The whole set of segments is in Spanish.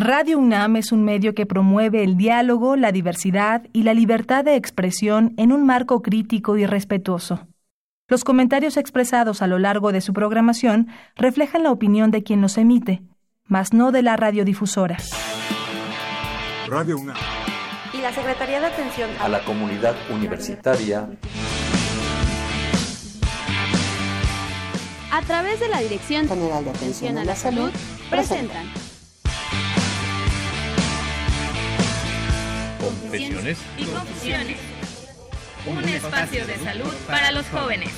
Radio UNAM es un medio que promueve el diálogo, la diversidad y la libertad de expresión en un marco crítico y respetuoso. Los comentarios expresados a lo largo de su programación reflejan la opinión de quien los emite, mas no de la radiodifusora. Radio UNAM y la Secretaría de Atención a la Comunidad Universitaria a través de la Dirección General de Atención a la Salud presentan Confesiones y confusiones. Un espacio de salud para los jóvenes.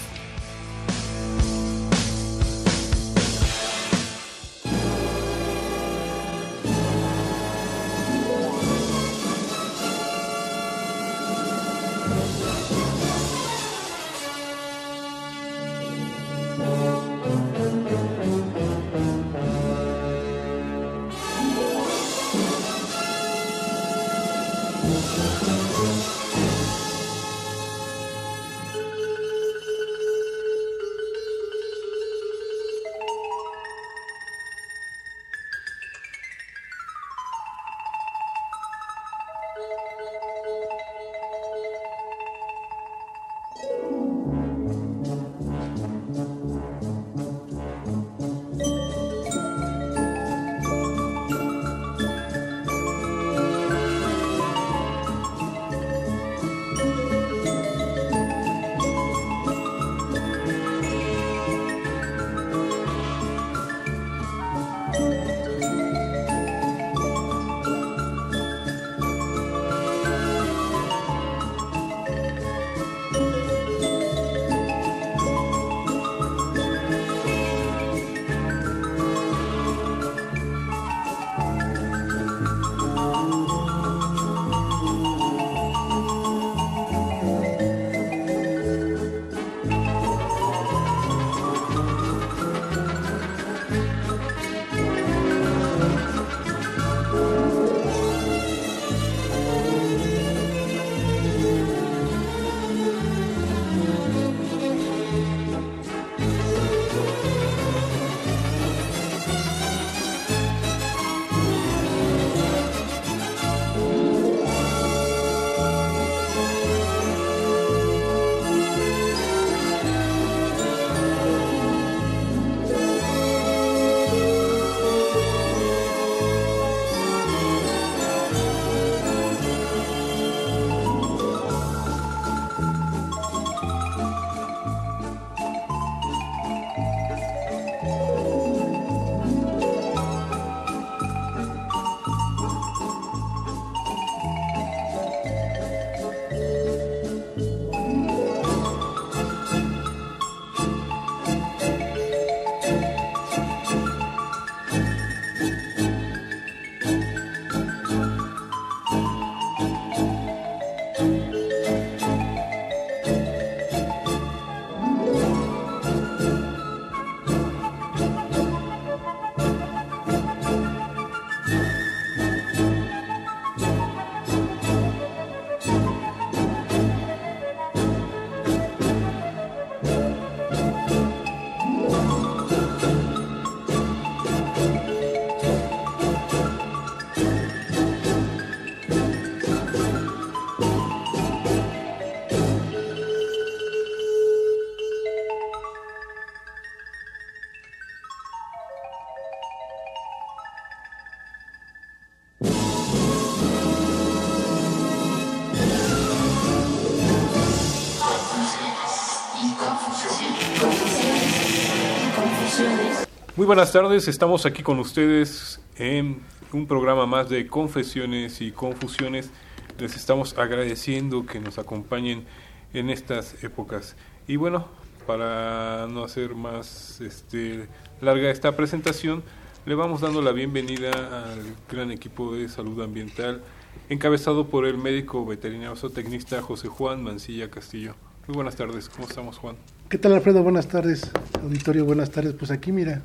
Buenas tardes, estamos aquí con ustedes en un programa más de confesiones y confusiones. Les estamos agradeciendo que nos acompañen en estas épocas. Y bueno, para no hacer más este, larga esta presentación, le vamos dando la bienvenida al gran equipo de salud ambiental encabezado por el médico veterinario zootecnista José Juan Mancilla Castillo. Muy buenas tardes, ¿cómo estamos Juan? ¿Qué tal Alfredo? Buenas tardes, auditorio, buenas tardes. Pues aquí mira,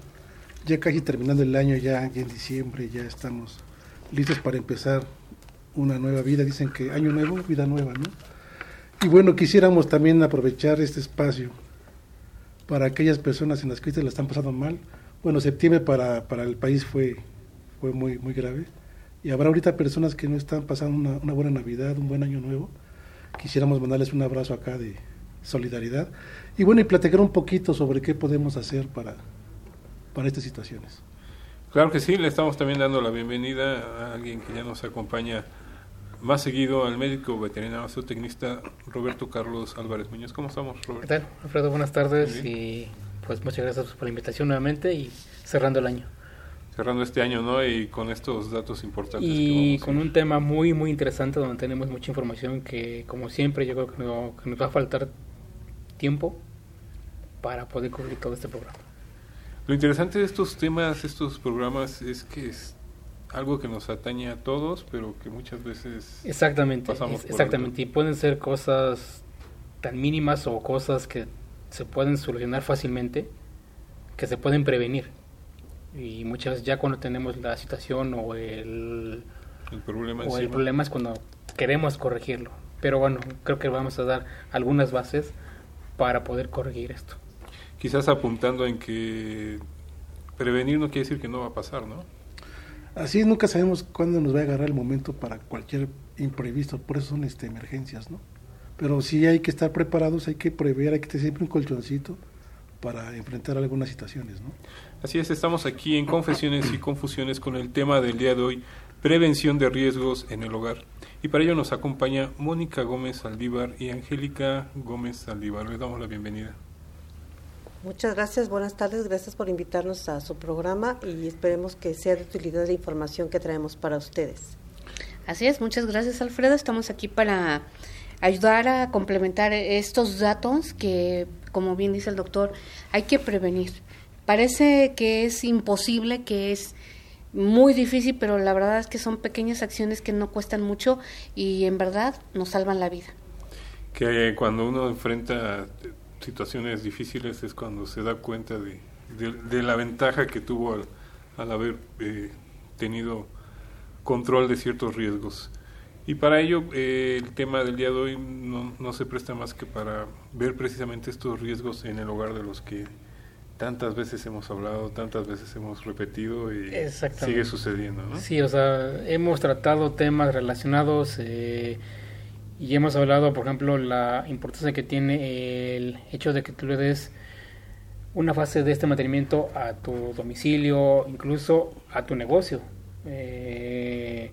ya casi terminando el año, ya, en diciembre, ya estamos listos para empezar una nueva vida. Dicen que año nuevo, vida nueva, ¿no? Y bueno, quisiéramos también aprovechar este espacio para aquellas personas en las que la están pasando mal. Bueno, septiembre para, para el país fue, fue muy, muy grave. Y habrá ahorita personas que no están pasando una, una buena Navidad, un buen año nuevo. Quisiéramos mandarles un abrazo acá de solidaridad. Y bueno, y platicar un poquito sobre qué podemos hacer para, para estas situaciones. Claro que sí, le estamos también dando la bienvenida a alguien que ya nos acompaña más seguido, al médico veterinario zootecnista Roberto Carlos Álvarez Muñoz. ¿Cómo estamos, ¿Qué Roberto? tal? Alfredo, buenas tardes y pues muchas gracias por la invitación nuevamente y cerrando el año. Cerrando este año, ¿no? Y con estos datos importantes. que Y con un tema muy, muy interesante donde tenemos mucha información que, como siempre, yo creo que, no- que nos va a faltar tiempo para poder cubrir todo este programa. Lo interesante de estos temas, estos programas, es que es algo que nos atañe a todos, pero que muchas veces... Exactamente, Pasamos es- por exactamente. Y pueden ser cosas tan mínimas o cosas que se pueden solucionar fácilmente, que se pueden prevenir. Y muchas veces ya cuando tenemos la situación o el, El problema o el problema es cuando queremos corregirlo. Pero bueno, creo que vamos a dar algunas bases para poder corregir esto. Quizás apuntando en que prevenir no quiere decir que no va a pasar, ¿no? Así es, nunca sabemos cuándo nos va a agarrar el momento para cualquier imprevisto, por eso son este, emergencias, ¿no? Pero sí hay que estar preparados, hay que prever, hay que tener siempre un colchoncito para enfrentar algunas situaciones, ¿no? Así es, estamos aquí en Confesiones y Confusiones con el tema del día de hoy, prevención de riesgos en el hogar. Y para ello nos acompaña Mónica Gómez Saldívar y Angélica Gómez Saldívar. Les damos la bienvenida. Muchas gracias, buenas tardes, gracias por invitarnos a su programa y esperemos que sea de utilidad la información que traemos para ustedes. Así es, muchas gracias Alfredo. Estamos aquí para ayudar a complementar estos datos que, como bien dice el doctor, hay que prevenir. Parece que es imposible, que es muy difícil, pero la verdad es que son pequeñas acciones que no cuestan mucho y en verdad nos salvan la vida. Que cuando uno enfrenta situaciones difíciles es cuando se da cuenta de, de- de la ventaja que tuvo al, al haber eh, tenido control de ciertos riesgos. Y para ello eh, el tema del día de hoy no, no se presta más que para ver precisamente estos riesgos en el hogar de los que tantas veces hemos hablado, tantas veces hemos repetido y sigue sucediendo, ¿no? Sí, o sea, hemos tratado temas relacionados eh, y hemos hablado, por ejemplo, la importancia que tiene el hecho de que tú le des una fase de este mantenimiento a tu domicilio, incluso a tu negocio. Eh,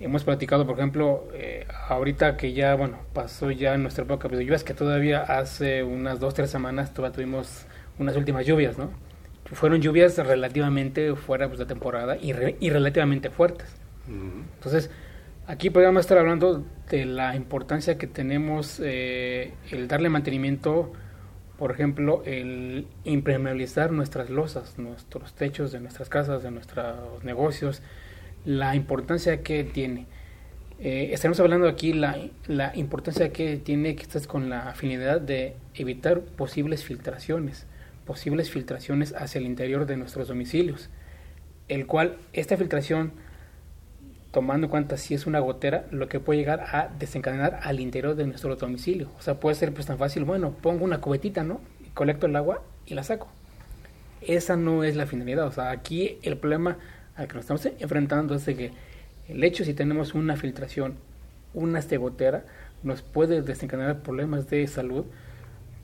hemos platicado, por ejemplo, eh, ahorita que ya, bueno, pasó ya nuestra época de lluvias, que todavía hace unas dos, tres semanas todavía tuvimos unas últimas lluvias, ¿no? Fueron lluvias relativamente fuera pues, de temporada y, re- y relativamente fuertes. Entonces, aquí podríamos estar hablando de la importancia que tenemos eh, el darle mantenimiento, por ejemplo, el impermeabilizar nuestras losas, nuestros techos de nuestras casas, de nuestros negocios, la importancia que tiene. Eh, estaremos hablando aquí la, la importancia que tiene que estás con la finalidad de evitar posibles filtraciones, posibles filtraciones hacia el interior de nuestros domicilios, el cual esta filtración tomando en cuenta si es una gotera, lo que puede llegar a desencadenar al interior de nuestro domicilio. O sea, puede ser pues tan fácil, bueno, pongo una cubetita, ¿no? Colecto el agua y la saco. Esa no es la finalidad. O sea, aquí el problema al que nos estamos enfrentando es de que el hecho si tenemos una filtración, una este gotera, nos puede desencadenar problemas de salud,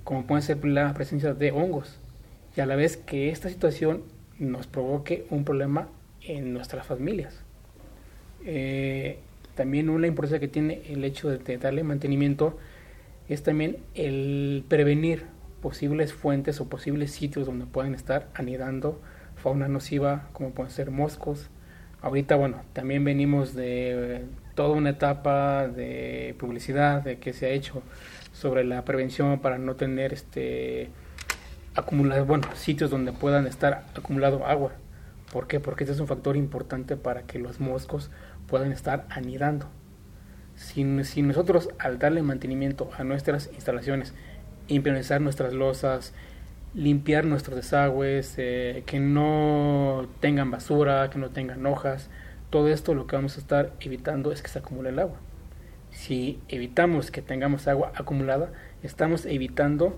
como puede ser la presencia de hongos. Y a la vez que esta situación nos provoque un problema en nuestras familias. Eh, también una importancia que tiene el hecho de, de darle mantenimiento es también el prevenir posibles fuentes o posibles sitios donde pueden estar anidando fauna nociva como pueden ser moscos. Ahorita, bueno, también venimos de toda una etapa de publicidad de que se ha hecho sobre la prevención para no tener este acumular, bueno, sitios donde puedan estar acumulado agua. ¿Por qué? Porque este es un factor importante para que los moscos puedan estar anidando. Si, si nosotros al darle mantenimiento a nuestras instalaciones, impermeabilizar nuestras losas, limpiar nuestros desagües, eh, que no tengan basura, que no tengan hojas, todo esto lo que vamos a estar evitando es que se acumule el agua. Si evitamos que tengamos agua acumulada, estamos evitando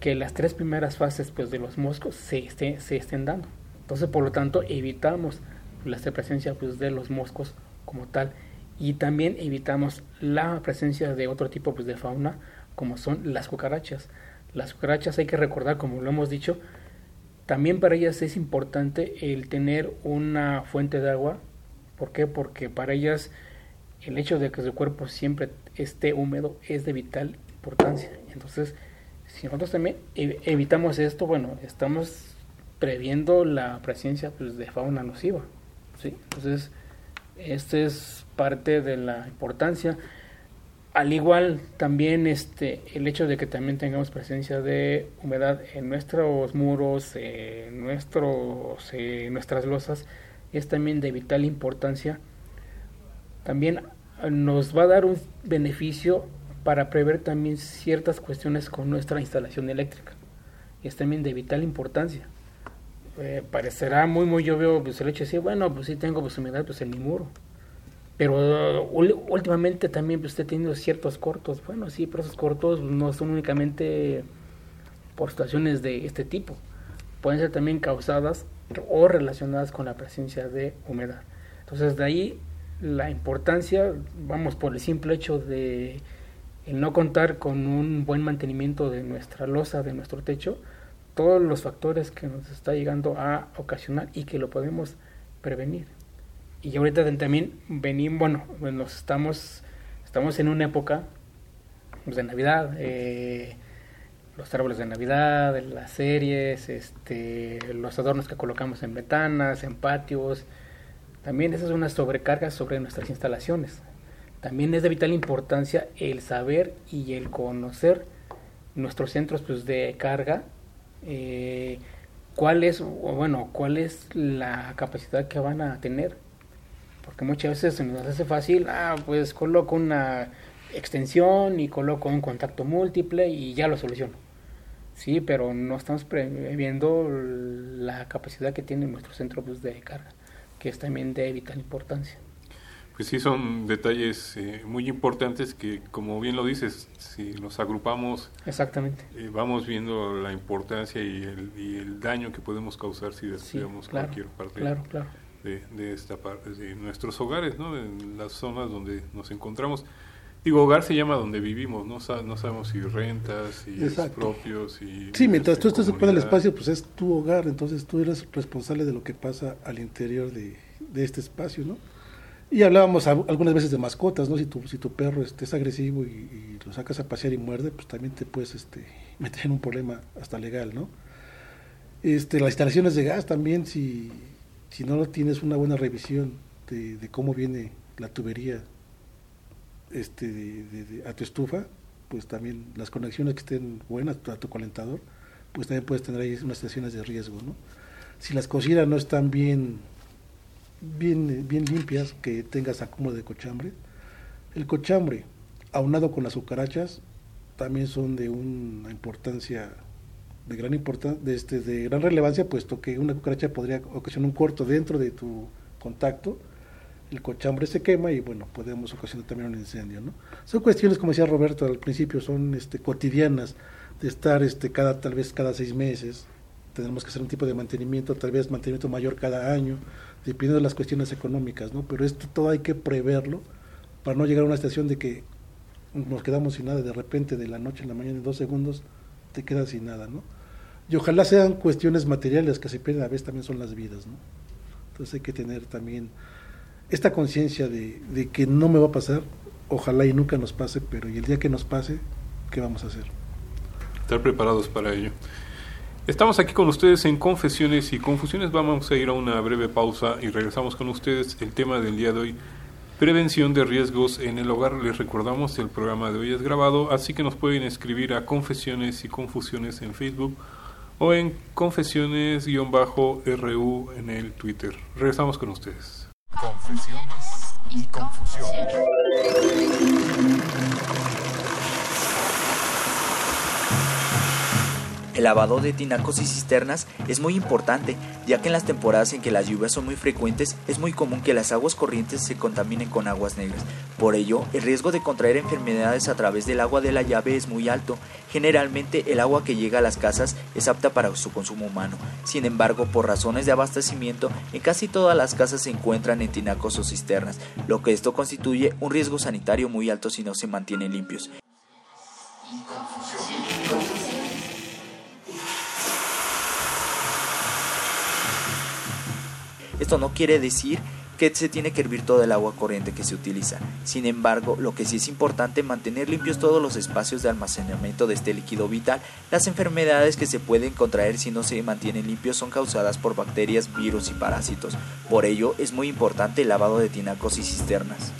que las tres primeras fases pues, de los moscos se, esté- se estén dando. Entonces, por lo tanto, evitamos la presencia pues, de los moscos como tal. Y también evitamos la presencia de otro tipo pues, de fauna, como son las cucarachas. Las cucarachas hay que recordar, como lo hemos dicho, también para ellas es importante el tener una fuente de agua. ¿Por qué? Porque para ellas el hecho de que su cuerpo siempre esté húmedo es de vital importancia. Entonces, si nosotros también evitamos esto, bueno, estamos previendo la presencia pues, de fauna nociva. ¿sí? Entonces, esta es parte de la importancia. Al igual también este el hecho de que también tengamos presencia de humedad en nuestros muros, en nuestros en nuestras losas es también de vital importancia. También nos va a dar un beneficio para prever también ciertas cuestiones con nuestra instalación eléctrica. Es también de vital importancia. Eh, parecerá muy muy obvio pues, el hecho de decir, bueno, pues sí tengo pues, humedad pues, en mi muro. Pero últimamente también pues, usted ha ciertos cortos. Bueno, sí, pero esos cortos no son únicamente por situaciones de este tipo. Pueden ser también causadas o relacionadas con la presencia de humedad. Entonces de ahí la importancia, vamos, por el simple hecho de no contar con un buen mantenimiento de nuestra losa, de nuestro techo, todos los factores que nos está llegando a ocasionar y que lo podemos prevenir. Y ahorita también venimos, bueno, nos estamos, estamos en una época pues, de Navidad, eh, los árboles de Navidad, las series, este, los adornos que colocamos en ventanas, en patios, también esa es una sobrecarga sobre nuestras instalaciones. También es de vital importancia el saber y el conocer nuestros centros pues, de carga, eh, cuál es, bueno, cuál es la capacidad que van a tener. Porque muchas veces se nos hace fácil, ah, pues coloco una extensión y coloco un contacto múltiple y ya lo soluciono. Sí, pero no estamos previendo la capacidad que tiene nuestro centro pues, de carga, que es también de vital importancia. Pues sí, son detalles eh, muy importantes que, como bien lo dices, si nos agrupamos, exactamente, eh, vamos viendo la importancia y el, y el, daño que podemos causar si descuidamos cualquier parte De, esta parte de nuestros hogares, ¿no? En las zonas donde nos encontramos. Digo, hogar se llama donde vivimos, no, no sabemos si rentas, si es propio, si... Sí, mientras tú estés ocupando el espacio, pues es tu hogar, entonces tú eres responsable de lo que pasa al interior de, de este espacio, ¿no? Y hablábamos algunas veces de mascotas, ¿no? Si tu, si tu perro este, es agresivo y, lo sacas a pasear y muerde, pues también te puedes este, meter en un problema hasta legal, ¿no? Este, las instalaciones de gas también, si, si no tienes una buena revisión de, cómo viene la tubería este, a tu estufa, pues también las conexiones que estén buenas a tu calentador, pues también puedes tener ahí unas situaciones de riesgo, ¿no? Si las cocinas no están bien bien, bien limpias, que tengas acúmulo de cochambre. El cochambre, aunado con las cucarachas, también son de una importancia de gran importancia, de, este, de gran relevancia, puesto que una cucaracha podría ocasionar un corto dentro de tu contacto, el cochambre se quema y bueno, podemos ocasionar también un incendio, ¿no? Son cuestiones, como decía Roberto al principio, son este, cotidianas, de estar este, cada, tal vez cada seis meses, tenemos que hacer un tipo de mantenimiento, tal vez mantenimiento mayor cada año, dependiendo de las cuestiones económicas, ¿no? Pero esto todo hay que preverlo para no llegar a una situación de que nos quedamos sin nada, de repente de la noche a la mañana en dos segundos te quedas sin nada, ¿no? Y ojalá sean cuestiones materiales que se pierden a veces también son las vidas, ¿no? Entonces hay que tener también esta conciencia de, de que no me va a pasar, ojalá y nunca nos pase, pero y el día que nos pase, ¿qué vamos a hacer? Estar preparados para ello. Estamos aquí con ustedes en Confesiones y Confusiones. Vamos a ir a una breve pausa y regresamos con ustedes. El tema del día de hoy, prevención de riesgos en el hogar. Les recordamos, el programa de hoy es grabado, así que nos pueden escribir a Confesiones y Confusiones en Facebook o en Confesiones-RU en el Twitter. Regresamos con ustedes. Confesiones y Confusiones. El lavado de tinacos y cisternas es muy importante, ya que en las temporadas en que las lluvias son muy frecuentes es muy común que las aguas corrientes se contaminen con aguas negras. Por ello, el riesgo de contraer enfermedades a través del agua de la llave es muy alto. Generalmente el agua que llega a las casas es apta para su consumo humano. Sin embargo, por razones de abastecimiento, en casi todas las casas se encuentran en tinacos o cisternas, lo que esto constituye un riesgo sanitario muy alto si no se mantienen limpios. Esto no quiere decir que se tiene que hervir todo el agua corriente que se utiliza. Sin embargo, lo que sí es importante es mantener limpios todos los espacios de almacenamiento de este líquido vital. Las enfermedades que se pueden contraer si no se mantienen limpios son causadas por bacterias, virus y parásitos. Por ello, es muy importante el lavado de tinacos y cisternas.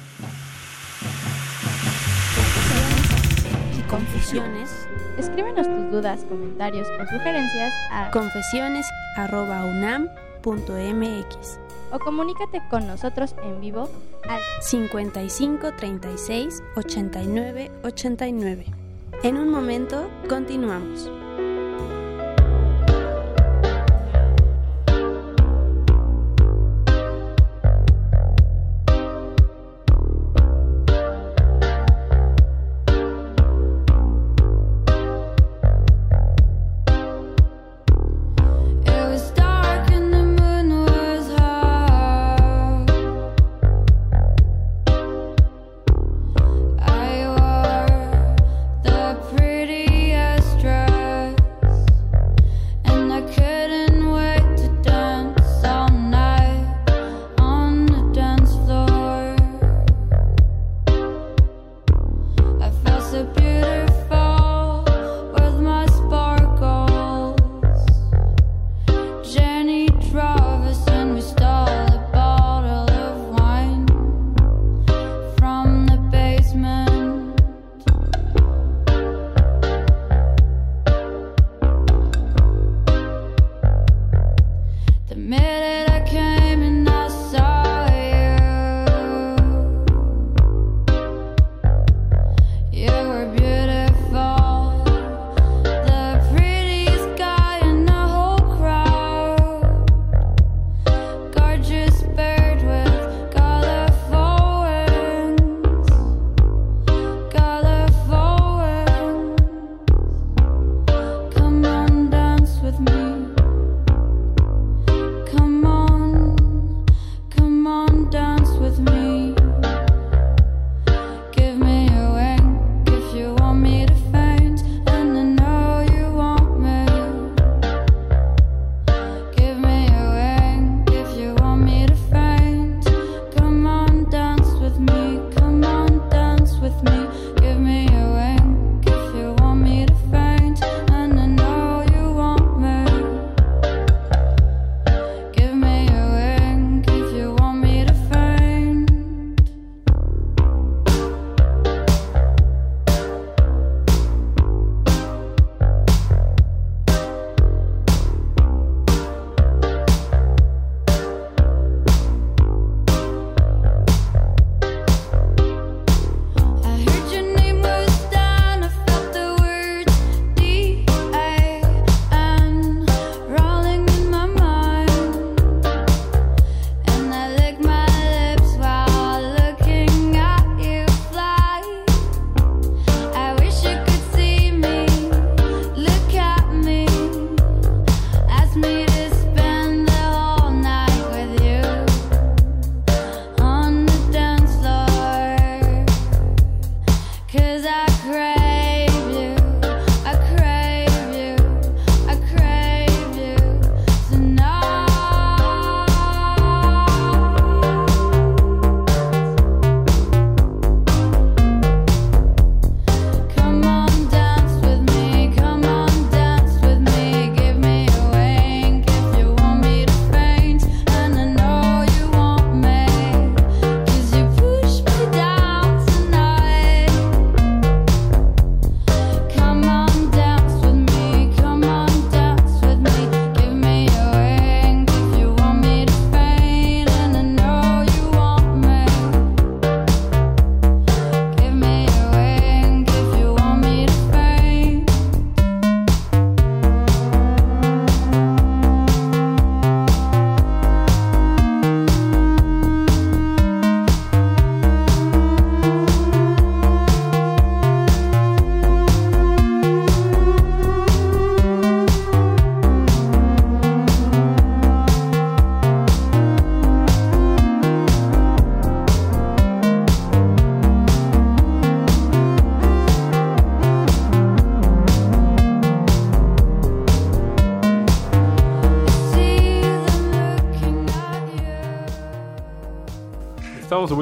Y confusiones. Escríbenos tus dudas, comentarios o sugerencias a o comunícate con nosotros en vivo al 55 36 89 89. En un momento, continuamos.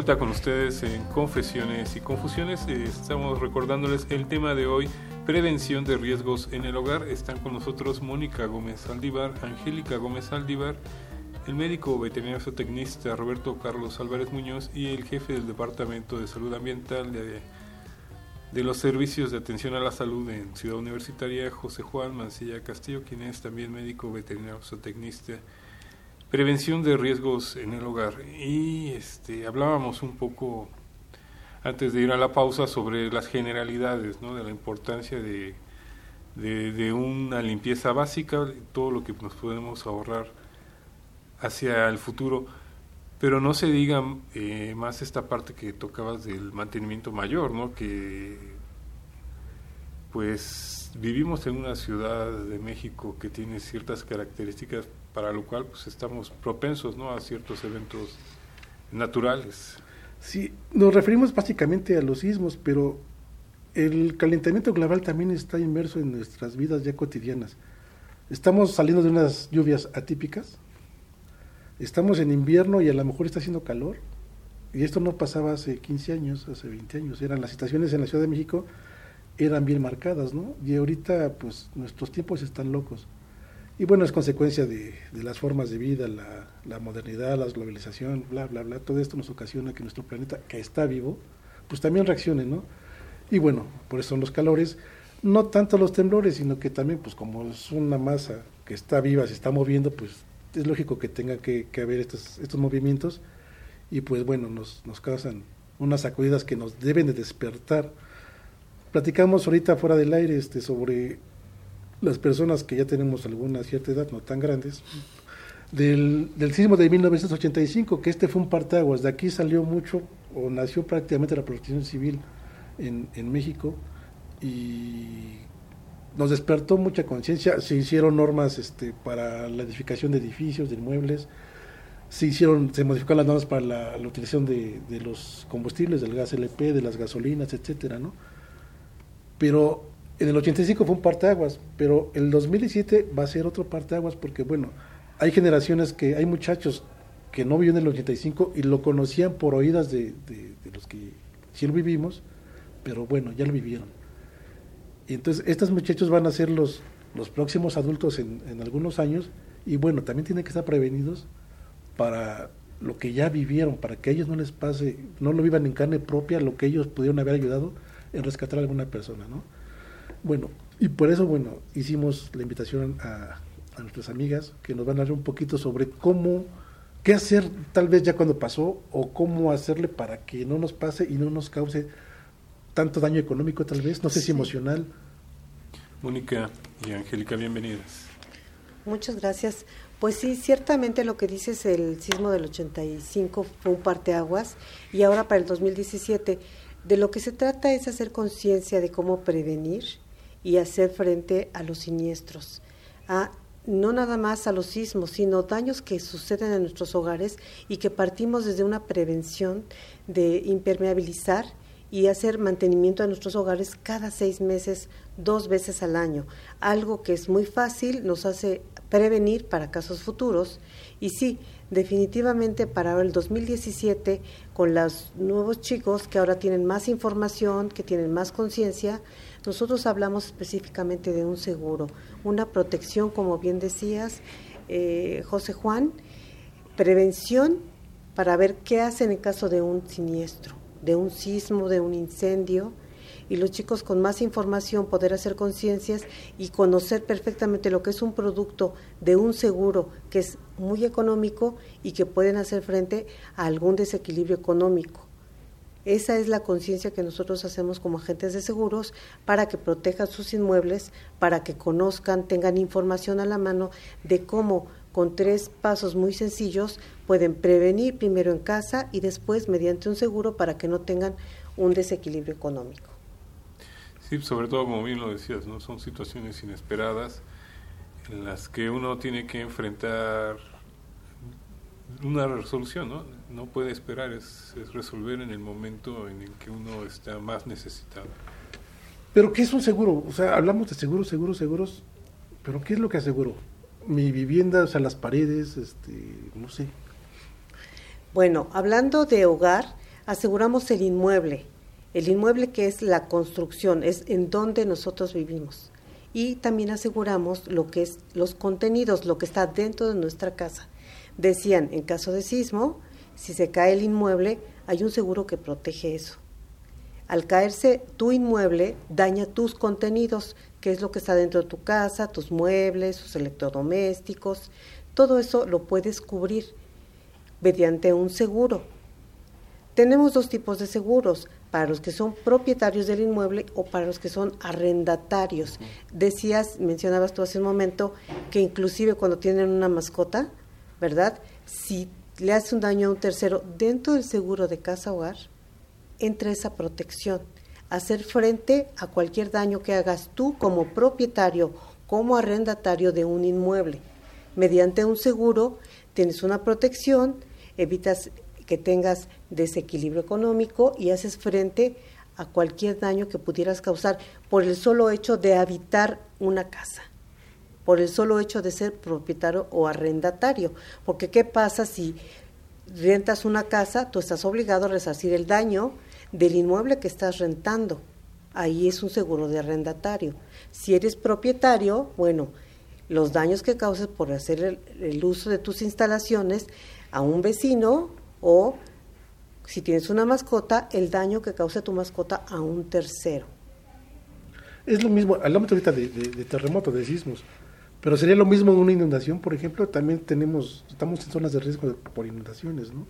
Vuelta con ustedes en Confesiones y Confusiones. Eh, estamos recordándoles el tema de hoy, prevención de riesgos en el hogar. Están con nosotros Mónica Gómez Aldívar, Angélica Gómez Aldívar, el médico veterinario zootecnista Roberto Carlos Álvarez Muñoz y el jefe del Departamento de Salud Ambiental de, de los Servicios de Atención a la Salud en Ciudad Universitaria, José Juan Mancilla Castillo, quien es también médico veterinario zootecnista prevención de riesgos en el hogar. Y este, hablábamos un poco antes de ir a la pausa sobre las generalidades, ¿no? de la importancia de, de, una limpieza básica, todo lo que nos podemos ahorrar hacia el futuro. Pero no se diga eh, más esta parte que tocabas del mantenimiento mayor, ¿no? que pues vivimos en una ciudad de México que tiene ciertas características para lo cual pues estamos propensos ¿no? a ciertos eventos naturales. Sí, nos referimos básicamente a los sismos, pero el calentamiento global también está inmerso en nuestras vidas ya cotidianas. Estamos saliendo de unas lluvias atípicas, estamos en invierno y a lo mejor está haciendo calor, y esto no pasaba hace 15 años, hace 20 años, eran las situaciones en la Ciudad de México eran bien marcadas, ¿no? Y ahorita pues nuestros tiempos están locos. Y bueno, es consecuencia de, las formas de vida, la, modernidad, la globalización, bla, bla, bla. Todo esto nos ocasiona que nuestro planeta, que está vivo, pues también reaccione, ¿no? Y bueno, por eso son los calores, no tanto los temblores, sino que también, pues como es una masa que está viva, se está moviendo, pues es lógico que tenga que, haber estos, estos movimientos y pues bueno, nos, nos causan unas sacudidas que nos deben de despertar. Platicamos ahorita fuera del aire este, sobre las personas que ya tenemos alguna cierta edad, no tan grandes, del, del sismo de 1985, que este fue un parteaguas. De aquí salió mucho, o nació prácticamente la protección civil en, en México, y nos despertó mucha conciencia. Se hicieron normas este, para la edificación de edificios, de inmuebles, se hicieron, se modificaron las normas para la, la utilización de, de, los combustibles, del gas LP, de las gasolinas, etcétera, ¿no? Pero en el 85 fue un parteaguas, pero el 2017 va a ser otro parteaguas porque, bueno, hay generaciones que, hay muchachos que no vivieron en el 85 y lo conocían por oídas de, los que sí lo vivimos, pero bueno, ya lo vivieron. Y entonces, estos muchachos van a ser los, los próximos adultos en, en algunos años y, bueno, también tienen que estar prevenidos para lo que ya vivieron, para que a ellos no les pase, no lo vivan en carne propia, lo que ellos pudieron haber ayudado en rescatar a alguna persona, ¿no? Bueno, y por eso, bueno, hicimos la invitación a, nuestras amigas que nos van a hablar un poquito sobre cómo, qué hacer tal vez ya cuando pasó o cómo hacerle para que no nos pase y no nos cause tanto daño económico tal vez, no sé si emocional. Mónica y Angélica, bienvenidas. Muchas gracias. Pues sí, ciertamente lo que dices, el sismo del 85 fue un parteaguas y ahora para el 2017 de lo que se trata es hacer conciencia de cómo prevenir y hacer frente a los siniestros, a no nada más a los sismos, sino daños que suceden en nuestros hogares y que partimos desde una prevención de impermeabilizar y hacer mantenimiento de nuestros hogares cada seis meses, dos veces al año. Algo que es muy fácil, nos hace prevenir para casos futuros. Y sí, definitivamente para el 2017, con los nuevos chicos que ahora tienen más información, que tienen más conciencia, nosotros hablamos específicamente de un seguro, una protección, como bien decías, eh, José Juan, prevención para ver qué hacen en caso de un siniestro, de un sismo, de un incendio, y los chicos con más información poder hacer conciencias y conocer perfectamente lo que es un producto de un seguro que es muy económico y que pueden hacer frente a algún desequilibrio económico. Esa es la conciencia que nosotros hacemos como agentes de seguros para que protejan sus inmuebles, para que conozcan, tengan información a la mano de cómo con tres pasos muy sencillos pueden prevenir primero en casa y después mediante un seguro para que no tengan un desequilibrio económico. Sí, sobre todo como bien lo decías, no son situaciones inesperadas en las que uno tiene que enfrentar una resolución, ¿no? No puede esperar, es, resolver en el momento en el que uno está más necesitado. Pero ¿qué es un seguro? O sea, hablamos de seguros, seguros, seguros, pero ¿qué es lo que aseguro? Mi vivienda, o sea, las paredes, este, no sé. Bueno, hablando de hogar, aseguramos el inmueble. El inmueble que es la construcción, es en donde nosotros vivimos. Y también aseguramos lo que es los contenidos, lo que está dentro de nuestra casa. Decían, en caso de sismo, si se cae el inmueble, hay un seguro que protege eso. Al caerse tu inmueble, daña tus contenidos, que es lo que está dentro de tu casa, tus muebles, tus electrodomésticos, todo eso lo puedes cubrir mediante un seguro. Tenemos dos tipos de seguros, para los que son propietarios del inmueble o para los que son arrendatarios. Decías, mencionabas tú hace un momento, que inclusive cuando tienen una mascota, ¿verdad? Si le hace un daño a un tercero dentro del seguro de casa hogar, entra esa protección. Hacer frente a cualquier daño que hagas tú como propietario, como arrendatario de un inmueble. Mediante un seguro tienes una protección, evitas que tengas desequilibrio económico y haces frente a cualquier daño que pudieras causar por el solo hecho de habitar una casa por el solo hecho de ser propietario o arrendatario. Porque ¿qué pasa si rentas una casa? Tú estás obligado a resarcir el daño del inmueble que estás rentando. Ahí es un seguro de arrendatario. Si eres propietario, bueno, los daños que causes por hacer el, uso de tus instalaciones a un vecino o si tienes una mascota, el daño que cause tu mascota a un tercero. Es lo mismo, hablamos ahorita de, de terremotos, de sismos. Pero sería lo mismo en una inundación, por ejemplo, también tenemos, estamos en zonas de riesgo por inundaciones, ¿no?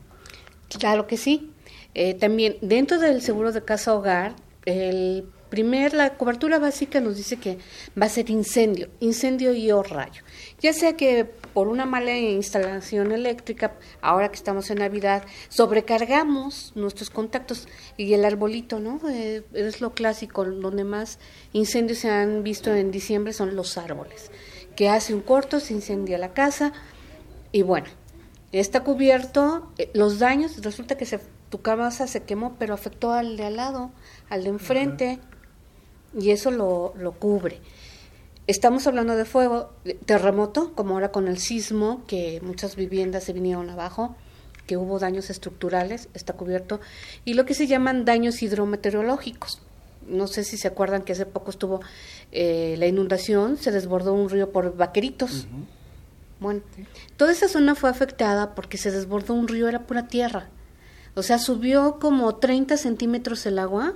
Claro que sí. Eh, también dentro del seguro de casa hogar, el primer, la cobertura básica nos dice que va a ser incendio, incendio y o rayo. Ya sea que por una mala instalación eléctrica, ahora que estamos en Navidad, sobrecargamos nuestros contactos y el arbolito, ¿no? Eh, es lo clásico, donde más incendios se han visto en diciembre son los árboles que hace un corto, se incendia la casa y bueno, está cubierto eh, los daños, resulta que se, tu casa se quemó, pero afectó al de al lado, al de enfrente y eso lo, lo cubre. Estamos hablando de fuego, terremoto, como ahora con el sismo, que muchas viviendas se vinieron abajo, que hubo daños estructurales, está cubierto, y lo que se llaman daños hidrometeorológicos no sé si se acuerdan que hace poco estuvo eh, la inundación, se desbordó un río por vaqueritos. Bueno, toda esa zona fue afectada porque se desbordó un río, era pura tierra. O sea, subió como 30 centímetros el agua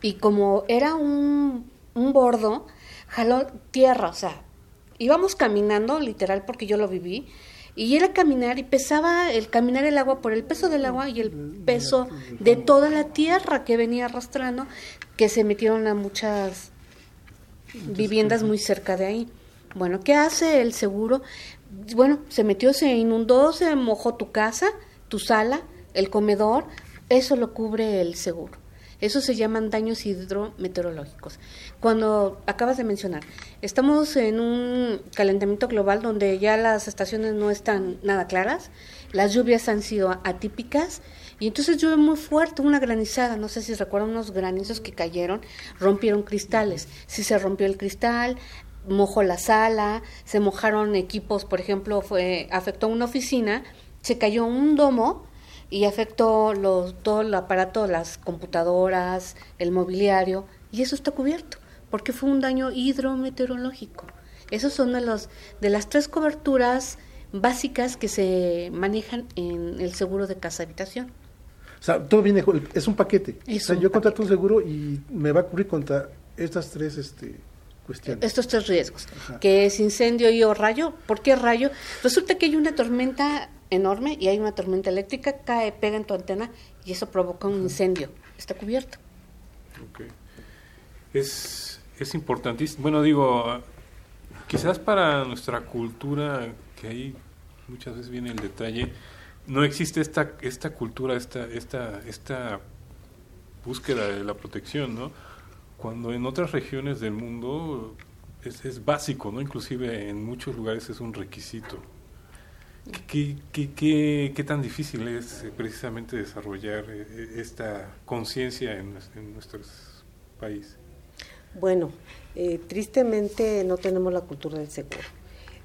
y como era un, un bordo, jaló tierra, o sea, íbamos caminando, literal, porque yo lo viví, y era caminar y pesaba el caminar el agua por el peso del agua y el peso de toda la tierra que venía arrastrando, que se metieron a muchas viviendas muy cerca de ahí. Bueno, ¿qué hace el seguro? Bueno, se metió, se inundó, se mojó tu casa, tu sala, el comedor, eso lo cubre el seguro. Eso se llaman daños hidrometeorológicos. Cuando acabas de mencionar, estamos en un calentamiento global donde ya las estaciones no están nada claras, las lluvias han sido atípicas y entonces llueve muy fuerte, una granizada, no sé si recuerdan unos granizos que cayeron, rompieron cristales. Si se rompió el cristal, mojó la sala, se mojaron equipos, por ejemplo, fue afectó una oficina, se cayó un domo y afectó los, todo el aparato, las computadoras, el mobiliario, y eso está cubierto, porque fue un daño hidrometeorológico. Esos son de, los, de las tres coberturas básicas que se manejan en el seguro de casa habitación. O sea, todo viene, es un paquete. o sea, yo contrato un seguro y me va a cubrir contra estas tres este, cuestiones. Estos tres riesgos, que es incendio y o rayo. ¿Por qué rayo? Resulta que hay una tormenta enorme y hay una tormenta eléctrica, cae, pega en tu antena y eso provoca un incendio. Está cubierto. Okay. Es, es importantísimo. Bueno, digo, quizás para nuestra cultura, que ahí muchas veces viene el detalle, no existe esta, esta cultura, esta, esta, esta búsqueda de la protección, ¿no? Cuando en otras regiones del mundo es, es básico, ¿no? Inclusive en muchos lugares es un requisito. ¿Qué, qué, qué, qué tan difícil es eh, precisamente desarrollar eh, esta conciencia en, en nuestros países? Bueno, eh, tristemente no tenemos la cultura del seguro.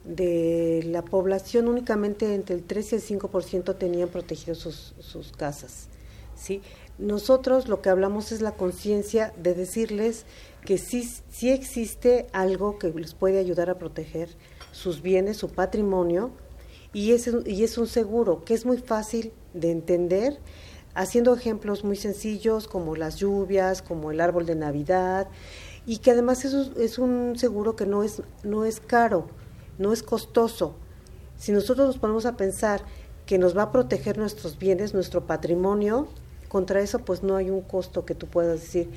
De la población únicamente entre el 3 y el 5% tenían protegidos sus, sus casas. ¿sí? Nosotros lo que hablamos es la conciencia de decirles que sí, sí existe algo que les puede ayudar a proteger sus bienes, su patrimonio, y es, y es un seguro que es muy fácil de entender, haciendo ejemplos muy sencillos como las lluvias, como el árbol de Navidad, y que además es, es un seguro que no es, no es caro, no es costoso. Si nosotros nos ponemos a pensar que nos va a proteger nuestros bienes, nuestro patrimonio, contra eso pues no hay un costo que tú puedas decir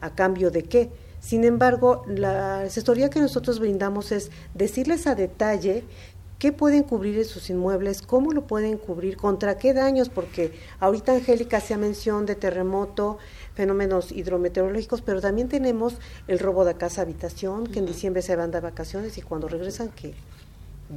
a cambio de qué. Sin embargo, la asesoría que nosotros brindamos es decirles a detalle qué pueden cubrir en sus inmuebles, cómo lo pueden cubrir, contra qué daños, porque ahorita Angélica hacía mención de terremoto, fenómenos hidrometeorológicos, pero también tenemos el robo de casa habitación, que en diciembre se van de vacaciones y cuando regresan que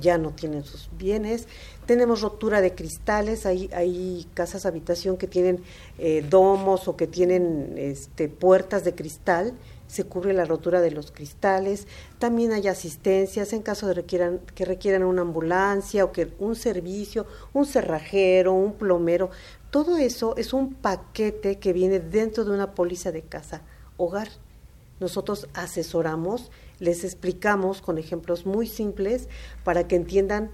ya no tienen sus bienes. Tenemos rotura de cristales, hay, hay casas habitación que tienen eh, domos o que tienen este, puertas de cristal se cubre la rotura de los cristales, también hay asistencias en caso de requieran, que requieran una ambulancia o que un servicio, un cerrajero, un plomero, todo eso es un paquete que viene dentro de una póliza de casa hogar. Nosotros asesoramos, les explicamos con ejemplos muy simples para que entiendan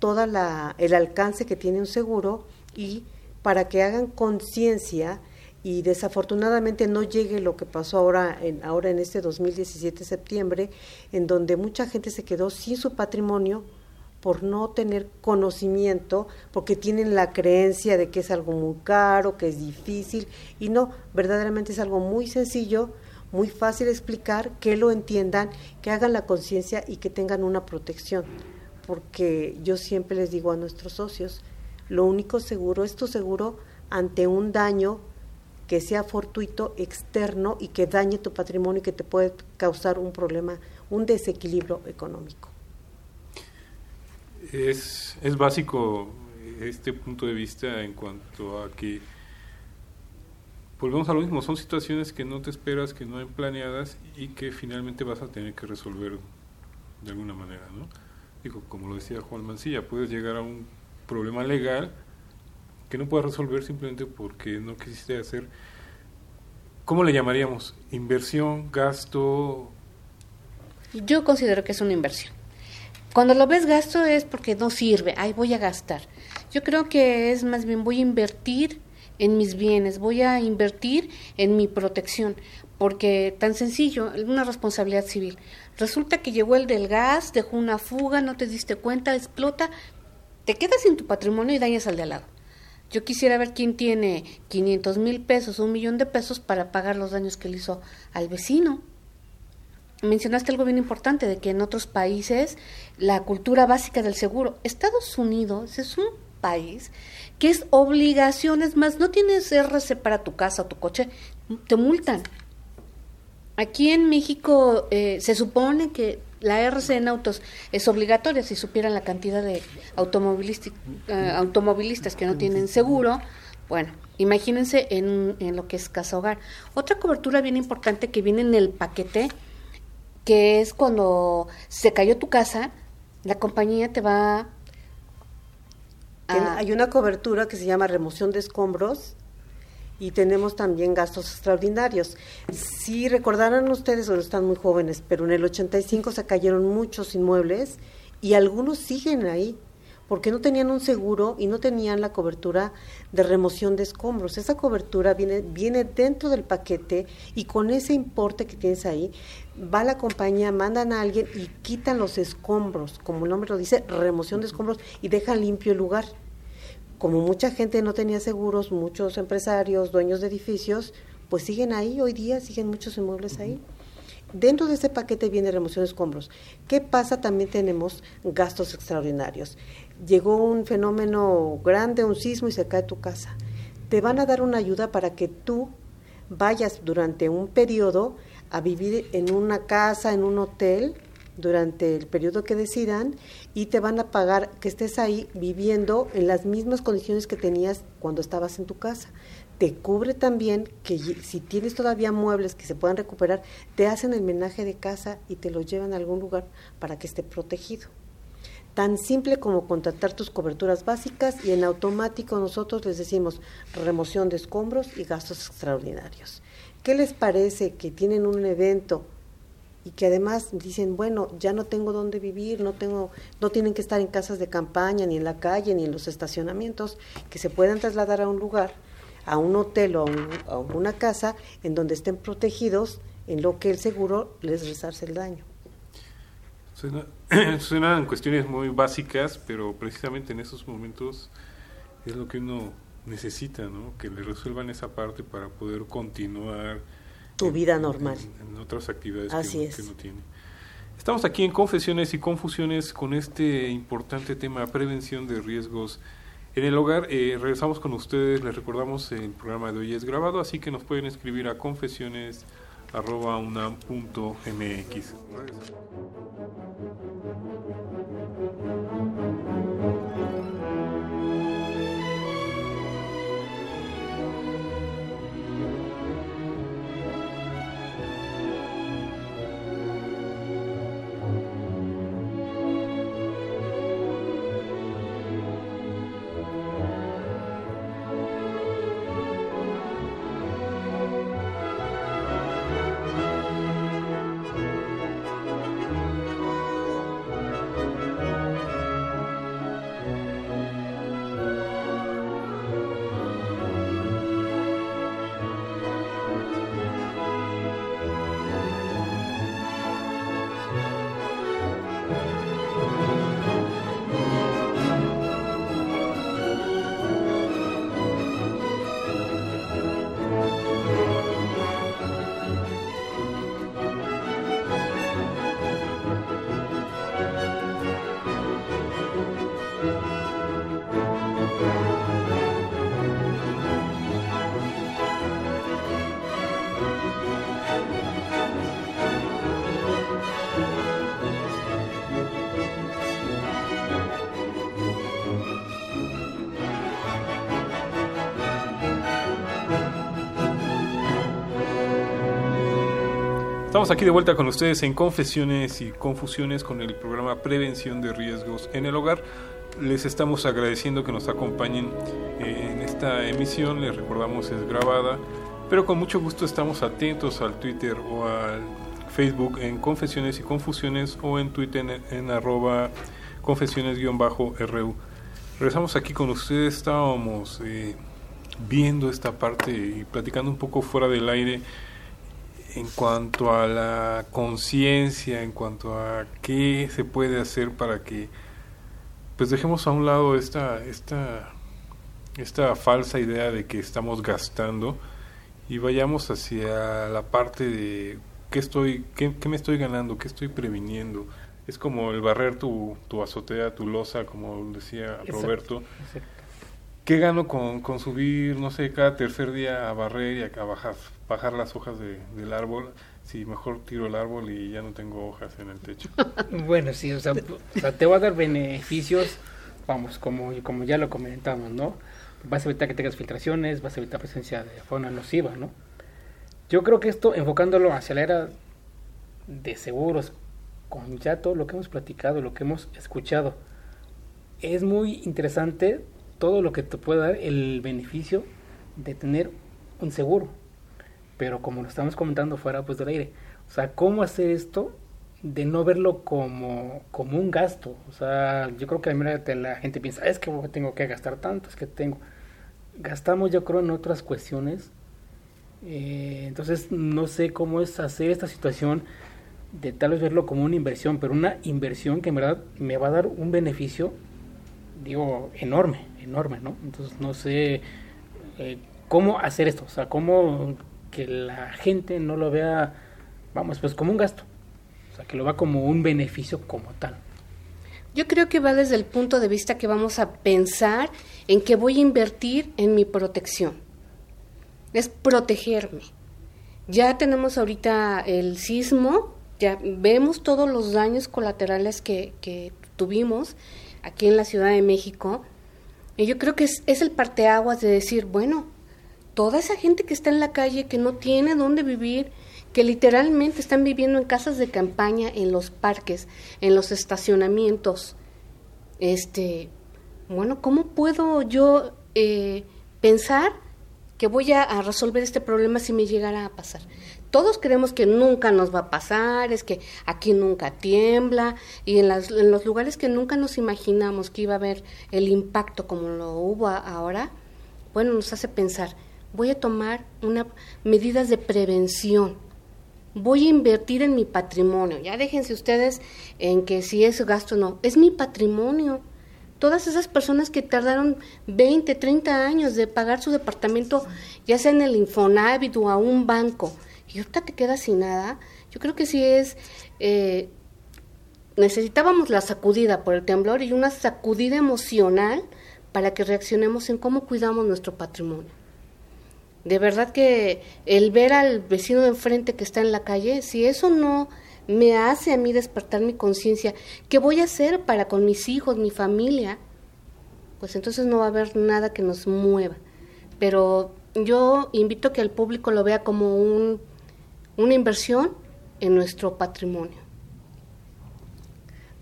toda la el alcance que tiene un seguro y para que hagan conciencia y desafortunadamente no llegue lo que pasó ahora en, ahora en este 2017 septiembre, en donde mucha gente se quedó sin su patrimonio por no tener conocimiento, porque tienen la creencia de que es algo muy caro, que es difícil, y no, verdaderamente es algo muy sencillo, muy fácil explicar, que lo entiendan, que hagan la conciencia y que tengan una protección, porque yo siempre les digo a nuestros socios, lo único seguro es tu seguro ante un daño que sea fortuito, externo y que dañe tu patrimonio y que te puede causar un problema, un desequilibrio económico. Es, es básico este punto de vista en cuanto a que volvemos a lo mismo, son situaciones que no te esperas, que no hay planeadas y que finalmente vas a tener que resolver de alguna manera, ¿no? Digo, como lo decía Juan Mancilla, puedes llegar a un problema legal que no puedes resolver simplemente porque no quisiste hacer, ¿cómo le llamaríamos? ¿Inversión, gasto? Yo considero que es una inversión. Cuando lo ves gasto es porque no sirve, ay, voy a gastar. Yo creo que es más bien voy a invertir en mis bienes, voy a invertir en mi protección, porque tan sencillo, una responsabilidad civil. Resulta que llegó el del gas, dejó una fuga, no te diste cuenta, explota, te quedas sin tu patrimonio y dañas al de al lado. Yo quisiera ver quién tiene 500 mil pesos un millón de pesos para pagar los daños que le hizo al vecino. Mencionaste algo bien importante de que en otros países la cultura básica del seguro. Estados Unidos es un país que es obligaciones más, no tienes RC para tu casa o tu coche, te multan. Aquí en México eh, se supone que la RC en autos es obligatoria si supieran la cantidad de eh, automovilistas que no tienen seguro. Bueno, imagínense en, en, lo que es casa hogar. Otra cobertura bien importante que viene en el paquete, que es cuando se cayó tu casa, la compañía te va a... Hay una cobertura que se llama remoción de escombros y tenemos también gastos extraordinarios. Si recordarán ustedes, o están muy jóvenes, pero en el 85 se cayeron muchos inmuebles y algunos siguen ahí porque no tenían un seguro y no tenían la cobertura de remoción de escombros. Esa cobertura viene, viene dentro del paquete y con ese importe que tienes ahí, va la compañía, mandan a alguien y quitan los escombros, como el nombre lo dice, remoción de escombros y dejan limpio el lugar como mucha gente no tenía seguros, muchos empresarios, dueños de edificios, pues siguen ahí, hoy día siguen muchos inmuebles ahí. Dentro de ese paquete viene remoción de escombros. ¿Qué pasa? También tenemos gastos extraordinarios. Llegó un fenómeno grande, un sismo y se cae tu casa. Te van a dar una ayuda para que tú vayas durante un periodo a vivir en una casa, en un hotel, durante el periodo que decidan y te van a pagar que estés ahí viviendo en las mismas condiciones que tenías cuando estabas en tu casa. Te cubre también que si tienes todavía muebles que se puedan recuperar, te hacen el menaje de casa y te lo llevan a algún lugar para que esté protegido. Tan simple como contratar tus coberturas básicas y en automático nosotros les decimos remoción de escombros y gastos extraordinarios. ¿Qué les parece que tienen un evento y que además dicen, bueno, ya no tengo dónde vivir, no tengo no tienen que estar en casas de campaña ni en la calle ni en los estacionamientos, que se puedan trasladar a un lugar, a un hotel o a, una casa en donde estén protegidos en lo que el seguro les resarce el daño. Suenan cuestiones muy básicas, pero precisamente en esos momentos es lo que uno necesita, ¿no? Que le resuelvan esa parte para poder continuar tu vida normal. En, otras actividades que, uno, tiene. Estamos aquí en Confesiones y Confusiones con este importante tema, prevención de riesgos en el hogar. Eh, regresamos con ustedes, les recordamos el programa de hoy es grabado, así que nos pueden escribir a confesiones Estamos aquí de vuelta con ustedes en Confesiones y Confusiones con el programa Prevención de Riesgos en el Hogar. Les estamos agradeciendo que nos acompañen eh, en esta emisión. Les recordamos es grabada, pero con mucho gusto estamos atentos al Twitter o al Facebook en Confesiones y Confusiones o en Twitter en, arroba confesiones-ru. Regresamos aquí con ustedes, estábamos eh, viendo esta parte y platicando un poco fuera del aire en cuanto a la conciencia, en cuanto a qué se puede hacer para que pues dejemos a un lado esta esta esta falsa idea de que estamos gastando y vayamos hacia la parte de qué estoy qué, me estoy ganando, qué estoy previniendo. Es como el barrer tu, tu azotea, tu losa, como decía Roberto. ¿Qué gano con, con subir, no sé, cada tercer día a barrer y a bajar, bajar las hojas de, del árbol? Si mejor tiro el árbol y ya no tengo hojas en el techo. bueno, sí, o sea, te va a dar beneficios, vamos, como, como ya lo comentamos, ¿no? Vas a evitar que tengas filtraciones, vas a evitar presencia de fauna nociva, ¿no? Yo creo que esto, enfocándolo hacia la era de seguros, con ya todo lo que hemos platicado, lo que hemos escuchado, es muy interesante todo lo que te puede dar el beneficio de tener un seguro. Pero como lo estamos comentando fuera pues del aire, o sea, ¿cómo hacer esto de no verlo como, como un gasto? O sea, yo creo que a la gente piensa, es que tengo que gastar tanto, es que tengo... Gastamos yo creo en otras cuestiones. Eh, entonces no sé cómo es hacer esta situación de tal vez verlo como una inversión, pero una inversión que en verdad me va a dar un beneficio, digo, enorme enorme, ¿no? Entonces no sé eh, cómo hacer esto, o sea, cómo que la gente no lo vea, vamos, pues como un gasto, o sea, que lo va como un beneficio como tal. Yo creo que va desde el punto de vista que vamos a pensar en que voy a invertir en mi protección. Es protegerme. Ya tenemos ahorita el sismo, ya vemos todos los daños colaterales que tuvimos aquí en la Ciudad de México y yo creo que es, es el parteaguas de decir, bueno, toda esa gente que está en la calle, que no tiene dónde vivir, que literalmente están viviendo en casas de campaña, en los parques, en los estacionamientos, este, bueno, ¿cómo puedo yo eh, pensar que voy a, a resolver este problema si me llegara a pasar? Todos creemos que nunca nos va a pasar, es que aquí nunca tiembla y en, las, los lugares que nunca nos imaginamos que iba a haber el impacto como lo hubo ahora, bueno, nos hace pensar, voy a tomar una, medidas de prevención, voy a invertir en mi patrimonio, ya déjense ustedes en que si es gasto o no, es mi patrimonio. Todas esas personas que tardaron 20, 30 años de pagar su departamento, ya sea en el Infonavit o a un banco, y ahorita te quedas sin nada, yo creo que sí es, eh, necesitábamos la sacudida por el temblor y una sacudida emocional para que reaccionemos en cómo cuidamos nuestro patrimonio. De verdad que el ver al vecino de enfrente que está en la calle, si eso no me hace a mí despertar mi conciencia, ¿qué voy a hacer para con mis hijos, mi familia? Pues entonces no va a haber nada que nos mueva. Pero yo invito que el público lo vea como un una inversión en nuestro patrimonio.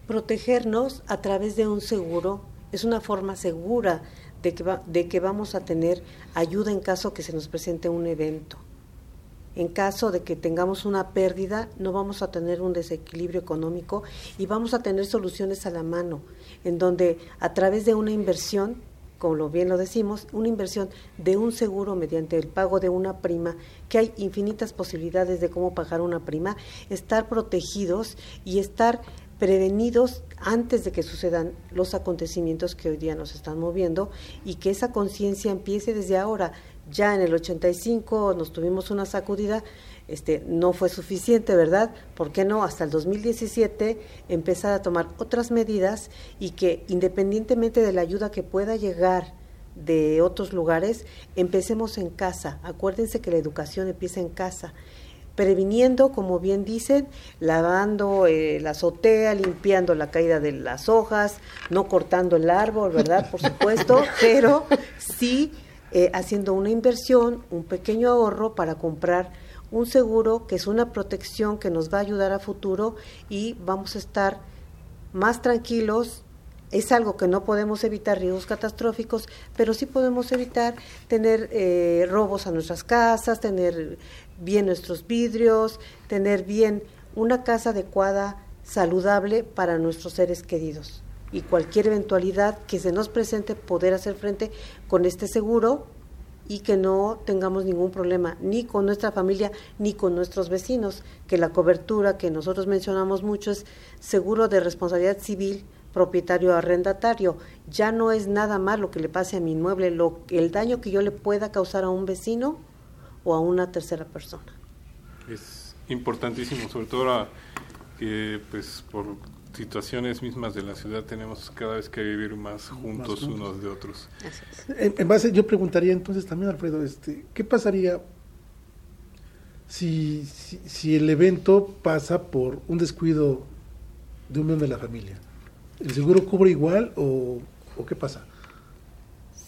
Protegernos a través de un seguro es una forma segura de que, de que vamos a tener ayuda en caso que se nos presente un evento. En caso de que tengamos una pérdida, no vamos a tener un desequilibrio económico y vamos a tener soluciones a la mano, en donde a través de una inversión como bien lo decimos, una inversión de un seguro mediante el pago de una prima, que hay infinitas posibilidades de cómo pagar una prima, estar protegidos y estar prevenidos antes de que sucedan los acontecimientos que hoy día nos están moviendo y que esa conciencia empiece desde ahora. Ya en el 85 nos tuvimos una sacudida, este, no fue suficiente, ¿verdad? ¿Por qué no? Hasta el 2017 empezar a tomar otras medidas y que independientemente de la ayuda que pueda llegar de otros lugares, empecemos en casa. Acuérdense que la educación empieza en casa previniendo, como bien dicen, lavando eh, la azotea, limpiando la caída de las hojas, no cortando el árbol, ¿verdad? Por supuesto, pero sí eh, haciendo una inversión, un pequeño ahorro para comprar un seguro que es una protección que nos va a ayudar a futuro y vamos a estar más tranquilos. Es algo que no podemos evitar riesgos catastróficos, pero sí podemos evitar tener eh, robos a nuestras casas, tener bien nuestros vidrios, tener bien una casa adecuada, saludable para nuestros seres queridos. Y cualquier eventualidad que se nos presente, poder hacer frente con este seguro y que no tengamos ningún problema ni con nuestra familia ni con nuestros vecinos, que la cobertura que nosotros mencionamos mucho es seguro de responsabilidad civil propietario arrendatario. Ya no es nada más lo que le pase a mi inmueble, lo, el daño que yo le pueda causar a un vecino o a una tercera persona. Es importantísimo, sobre todo ahora que pues por situaciones mismas de la ciudad tenemos cada vez que vivir más juntos, unos de otros. En, base, yo preguntaría entonces también, Alfredo, este, ¿qué pasaría si, si, el evento pasa por un descuido de un miembro de la familia? ¿El seguro cubre igual o, o qué pasa?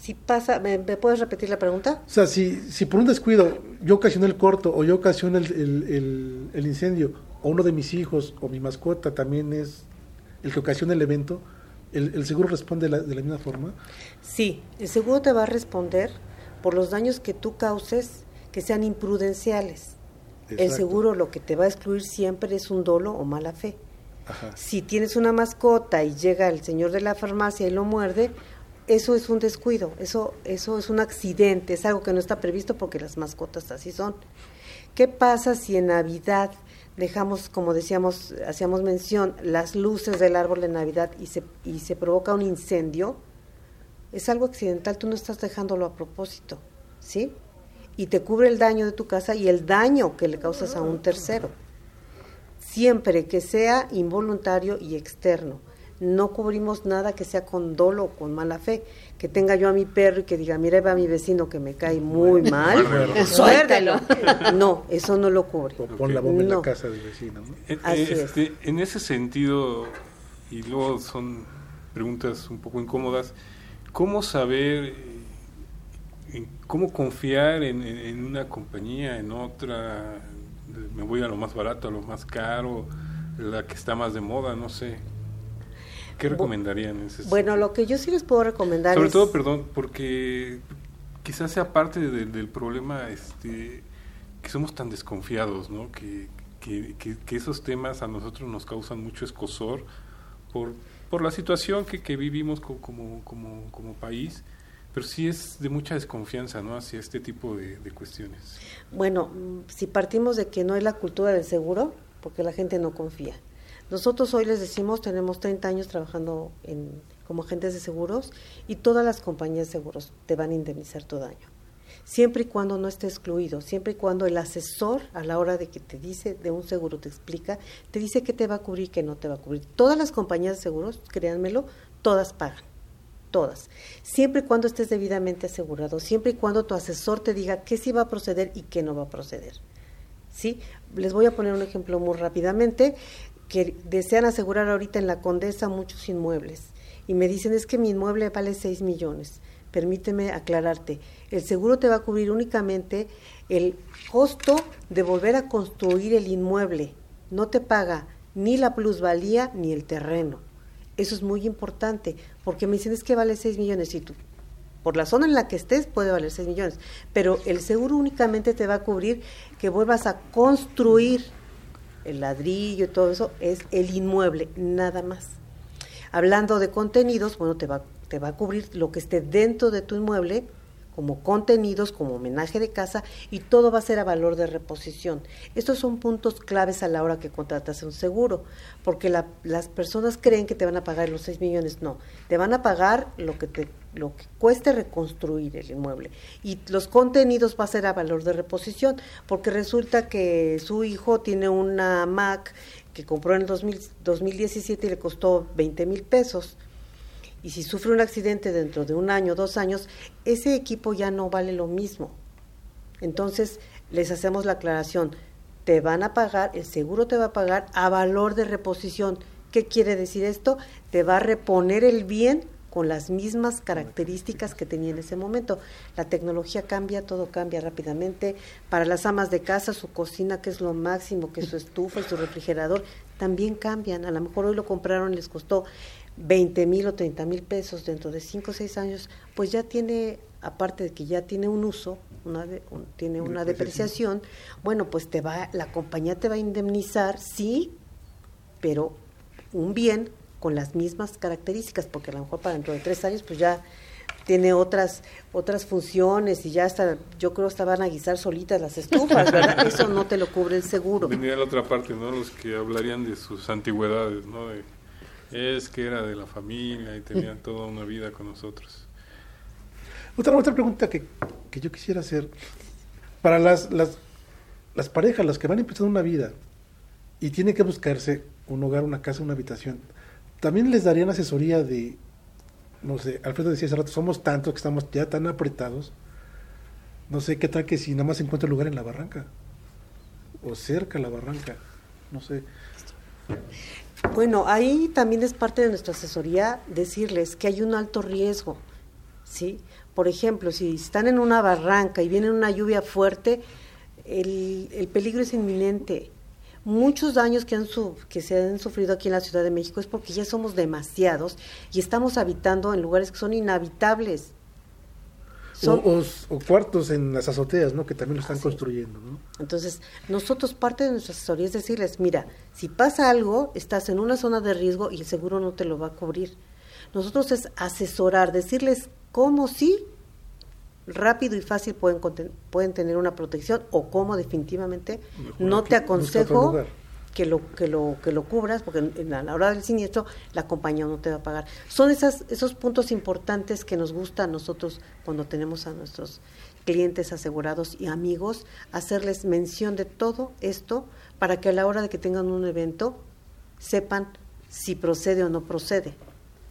Si pasa, ¿me, puedes repetir la pregunta? O sea, si, si por un descuido yo ocasioné el corto o yo ocasioné el, el, el incendio, o uno de mis hijos o mi mascota también es el que ocasiona el evento, ¿el, seguro responde de la misma forma? Sí, el seguro te va a responder por los daños que tú causes que sean imprudenciales. El seguro lo que te va a excluir siempre es un dolo o mala fe. Si tienes una mascota y llega el señor de la farmacia y lo muerde, eso es un descuido, eso, eso es un accidente, es algo que no está previsto porque las mascotas así son. ¿Qué pasa si en Navidad dejamos, como decíamos, hacíamos mención, las luces del árbol de Navidad y se, y se provoca un incendio, es algo accidental, tú no estás dejándolo a propósito, ¿sí? Y te cubre el daño de tu casa y el daño que le causas a un tercero. Siempre que sea involuntario y externo. No cubrimos nada que sea con dolo o con mala fe que tenga yo a mi perro y que diga, mira, va mi vecino que me cae muy mal, suéltalo. No, eso no lo cubre. pon la bomba en la casa del vecino. En, este, en ese sentido, y luego son preguntas un poco incómodas, ¿cómo saber, eh, cómo confiar en, en una compañía, en otra? Me voy a lo más barato, a lo más caro, la que está más de moda, no sé. ¿Qué recomendarían? En ese bueno, lo que yo sí les puedo recomendar Sobre es... todo, perdón, porque quizás sea parte de- del problema este, que somos tan desconfiados, ¿no? Que, que, que- que esos temas a nosotros nos causan mucho escosor por, por la situación que, que vivimos co- como, como, como país, pero sí es de mucha desconfianza, ¿no? Hacia este tipo de, de cuestiones. Bueno, mm, si partimos de que no hay la cultura del seguro, porque la gente no confía. Nosotros hoy les decimos, tenemos 30 años trabajando en, como agentes de seguros y todas las compañías de seguros te van a indemnizar tu daño. Siempre y cuando no esté excluido, siempre y cuando el asesor a la hora de que te dice de un seguro te explica, te dice qué te va a cubrir y qué no te va a cubrir. Todas las compañías de seguros, créanmelo, todas pagan todas, siempre y cuando estés debidamente asegurado, siempre y cuando tu asesor te diga qué sí va a proceder y qué no va a proceder. ¿Sí? Les voy a poner un ejemplo muy rápidamente, que desean asegurar ahorita en la Condesa muchos inmuebles y me dicen es que mi inmueble vale 6 millones. Permíteme aclararte, el seguro te va a cubrir únicamente el costo de volver a construir el inmueble, no te paga ni la plusvalía ni el terreno. Eso es muy importante, porque me dicen es que vale 6 millones y tú, por la zona en la que estés puede valer 6 millones, pero el seguro únicamente te va a cubrir que vuelvas a construir el ladrillo y todo eso, es el inmueble, nada más. Hablando de contenidos, bueno, te va, te va a cubrir lo que esté dentro de tu inmueble, como contenidos, como homenaje de casa, y todo va a ser a valor de reposición. Estos son puntos claves a la hora que contratas un seguro, porque la- las personas creen que te van a pagar los 6 millones, no, te van a pagar lo que te lo que cueste reconstruir el inmueble y los contenidos va a ser a valor de reposición porque resulta que su hijo tiene una Mac que compró en el 2000 2017 y le costó 20 mil pesos y si sufre un accidente dentro de un año, dos años, ese equipo ya no vale lo mismo. Entonces, les hacemos la aclaración, te van a pagar, el seguro te va a pagar a valor de reposición. ¿Qué quiere decir esto? Te va a reponer el bien con las mismas características que tenía en ese momento. La tecnología cambia, todo cambia rápidamente. Para las amas de casa, su cocina, que es lo máximo, que su estufa y su refrigerador, también cambian. A lo mejor hoy lo compraron y les costó 20 mil o 30 mil pesos dentro de 5 o 6 años, pues ya tiene, aparte de que ya tiene un uso, una de- un- tiene una depreciación, bueno, pues te va, la compañía te va a indemnizar, sí, pero un bien con las mismas características, porque a lo mejor para dentro de tres años pues ya tiene otras otras funciones y ya hasta, yo creo hasta van a guisar solitas las estufas, ¿verdad? Eso no te lo cubre el seguro. Vendría la otra parte, ¿no? Los que hablarían de sus antigüedades, ¿no? De, es que era de la familia y tenía toda una vida con nosotros. Otra, otra pregunta que, que yo quisiera hacer. Para las, las, las parejas, las que van empezando una vida y tienen que buscarse un hogar, una casa, una habitación, también les darían asesoría de, no sé, Alfredo decía hace rato, somos tantos que estamos ya tan apretados, no sé qué tal que si nada más encuentra lugar en la barranca o cerca de la barranca, no sé. Bueno, ahí también es parte de nuestra asesoría decirles que hay un alto riesgo, ¿sí? Por ejemplo, si están en una barranca y viene una lluvia fuerte, el, el peligro es inminente. Muchos daños que, han su- que se han sufrido aquí en la Ciudad de México es porque ya somos demasiados y estamos habitando en lugares que son inhabitables. Son- O, o- o cuartos en las azoteas, ¿no? Que también lo están construyendo, ¿no? Entonces, nosotros parte de nuestra asesoría es decirles, mira, si pasa algo, estás en una zona de riesgo y el seguro no te lo va a cubrir. Nosotros es asesorar, decirles cómo sí, rápido y fácil pueden, pueden tener una protección o cómo definitivamente Mejor no te aconsejo que lo que lo que lo cubras porque en, a la hora del siniestro la compañía no te va a pagar. Son esas esos puntos importantes que nos gusta a nosotros cuando tenemos a nuestros clientes asegurados y amigos hacerles mención de todo esto para que a la hora de que tengan un evento sepan si procede o no procede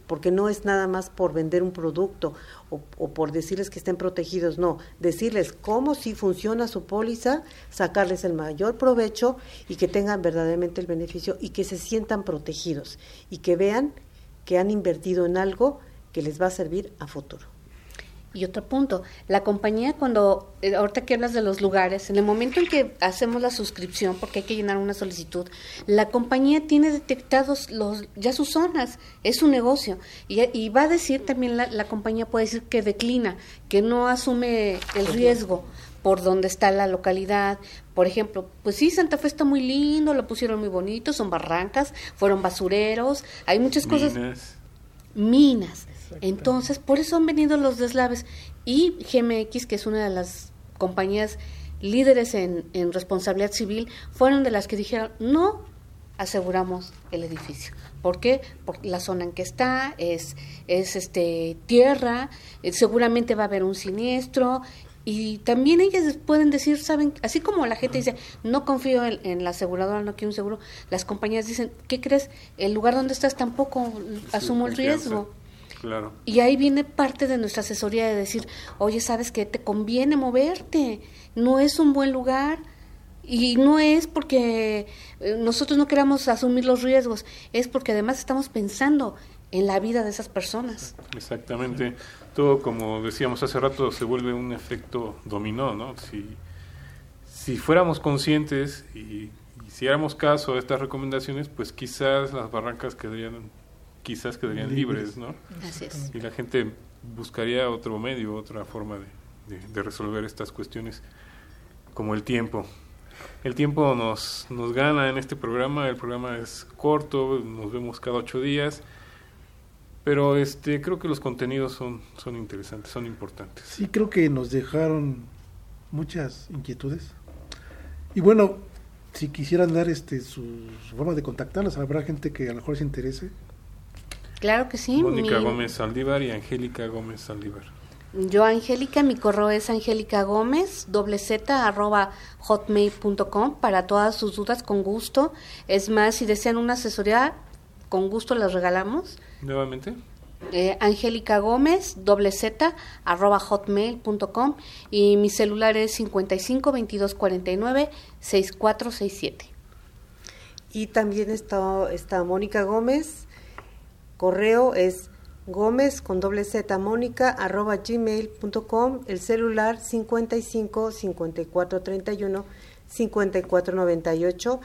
porque no es nada más por vender un producto o, o por decirles que estén protegidos, no, decirles cómo si funciona su póliza, sacarles el mayor provecho y que tengan verdaderamente el beneficio y que se sientan protegidos y que vean que han invertido en algo que les va a servir a futuro. Y otro punto, la compañía cuando, eh, ahorita que hablas de los lugares, en el momento en que hacemos la suscripción, porque hay que llenar una solicitud, la compañía tiene detectados los, ya sus zonas, es su negocio. Y, y va a decir también, la, la compañía puede decir que declina, que no asume el riesgo por donde está la localidad. Por ejemplo, pues sí, Santa Fe está muy lindo, lo pusieron muy bonito, son barrancas, fueron basureros, hay muchas cosas. Minas. Minas. Entonces, por eso han venido los deslaves. Y GMX, que es una de las compañías líderes en, en responsabilidad civil, fueron de las que dijeron, no aseguramos el edificio. ¿Por qué? Por la zona en que está, es, es este tierra, eh, seguramente va a haber un siniestro, y también ellas pueden decir, saben, así como la gente dice, no confío en, en la aseguradora, no quiero un seguro, las compañías dicen, ¿qué crees? El lugar donde estás tampoco asumo el confianza. riesgo. Claro. Y ahí viene parte de nuestra asesoría de decir, oye, ¿sabes qué? Te conviene moverte, no es un buen lugar. Y no es porque eh, nosotros no queramos asumir los riesgos, es porque además estamos pensando en la vida de esas personas. Exactamente. Todo, como decíamos hace rato, se vuelve un efecto dominó, ¿no? Si, si fuéramos conscientes y hiciéramos caso a estas recomendaciones, pues quizás las barrancas quedarían, quizás quedarían libres, ¿no? Así es. Y la gente buscaría otro medio, otra forma de, de- de resolver estas cuestiones, como el tiempo. El tiempo nos, nos gana en este programa, el programa es corto, nos vemos cada ocho días, pero este creo que los contenidos son, son interesantes, son importantes. Sí, creo que nos dejaron muchas inquietudes. Y bueno, si quisieran dar este su, su forma de contactarlas, habrá gente que a lo mejor se interese. Claro que sí. Mónica mi- Gómez Saldívar y Angélica Gómez Saldívar. Yo, Angélica, mi correo es angélica gómez, doble z, arroba hotmail.com para todas sus dudas, con gusto. Es más, si desean una asesoría, con gusto las regalamos. Nuevamente. Eh, Angélica Gómez, doble z, arroba hotmail.com y mi celular es 55 22 49 6467. Y también está, está Mónica Gómez, correo es gómez con doble z mónica arroba gmail.com, el celular 55 54 31 54 98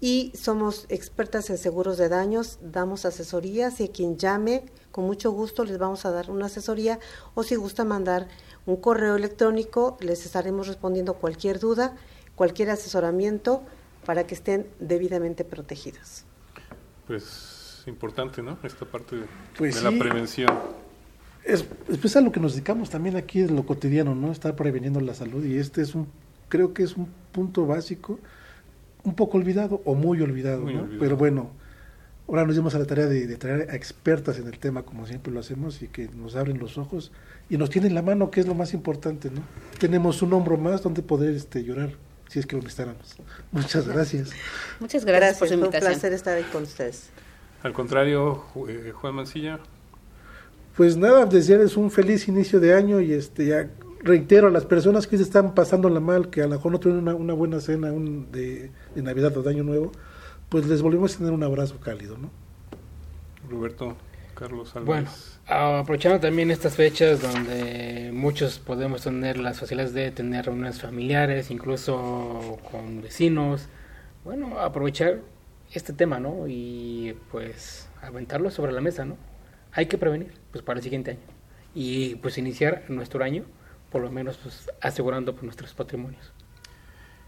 y somos expertas en seguros de daños, damos asesorías y quien llame, con mucho gusto les vamos a dar una asesoría o si gusta mandar un correo electrónico, les estaremos respondiendo cualquier duda, cualquier asesoramiento para que estén debidamente protegidos. Pues importante, ¿no? Esta parte de, Pues de la prevención. Es, es a lo que nos dedicamos también aquí en lo cotidiano, ¿no? Estar preveniendo la salud y este es un, creo que es un punto básico, un poco olvidado o muy olvidado, Muy ¿no? olvidado. Pero bueno, ahora nos dimos a la tarea de, de traer a expertas en el tema, como siempre lo hacemos, y que nos abren los ojos y nos tienen la mano, que es lo más importante, ¿no? Tenemos un hombro más donde poder este, llorar, si es que lo necesitáramos. Muchas gracias. Muchas gracias, por su un placer estar ahí con ustedes. Al contrario, eh, Juan Mancilla, Pues nada, desearles un feliz inicio de año y este ya reitero a las personas que se están pasándola mal, que a lo mejor no tuvieron una, una buena cena un- de, de Navidad o de Año Nuevo, pues les volvemos a tener un abrazo cálido, ¿no? Roberto Carlos Álvarez. Bueno, aprovechando también estas fechas donde muchos podemos tener las facilidades de tener reuniones familiares, incluso con vecinos, bueno, aprovechar este tema, ¿no? Y pues aventarlo sobre la mesa, ¿no? Hay que prevenir, pues para el siguiente año. Y pues iniciar nuestro año, por lo menos pues asegurando pues, nuestros patrimonios.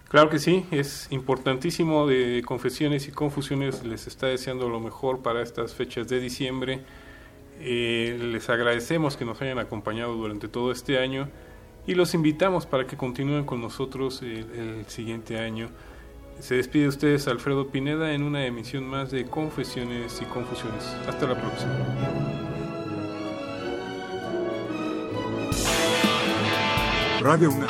Claro que sí, es importantísimo de confesiones y confusiones. Les está deseando lo mejor para estas fechas de diciembre. Eh, les agradecemos que nos hayan acompañado durante todo este año y los invitamos para que continúen con nosotros el, el siguiente año. Se despide de ustedes Alfredo Pineda en una emisión más de Confesiones y Confusiones. Hasta la próxima. Radio UNAM.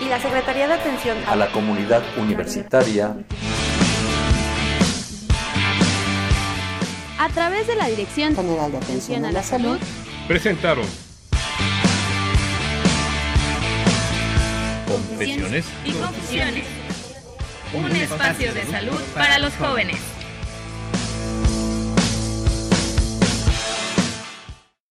Y la Secretaría de Atención a la comunidad universitaria A través de la Dirección General de Atención a la Salud, Presentaron Confesiones y Confusiones. Un espacio de salud para los jóvenes.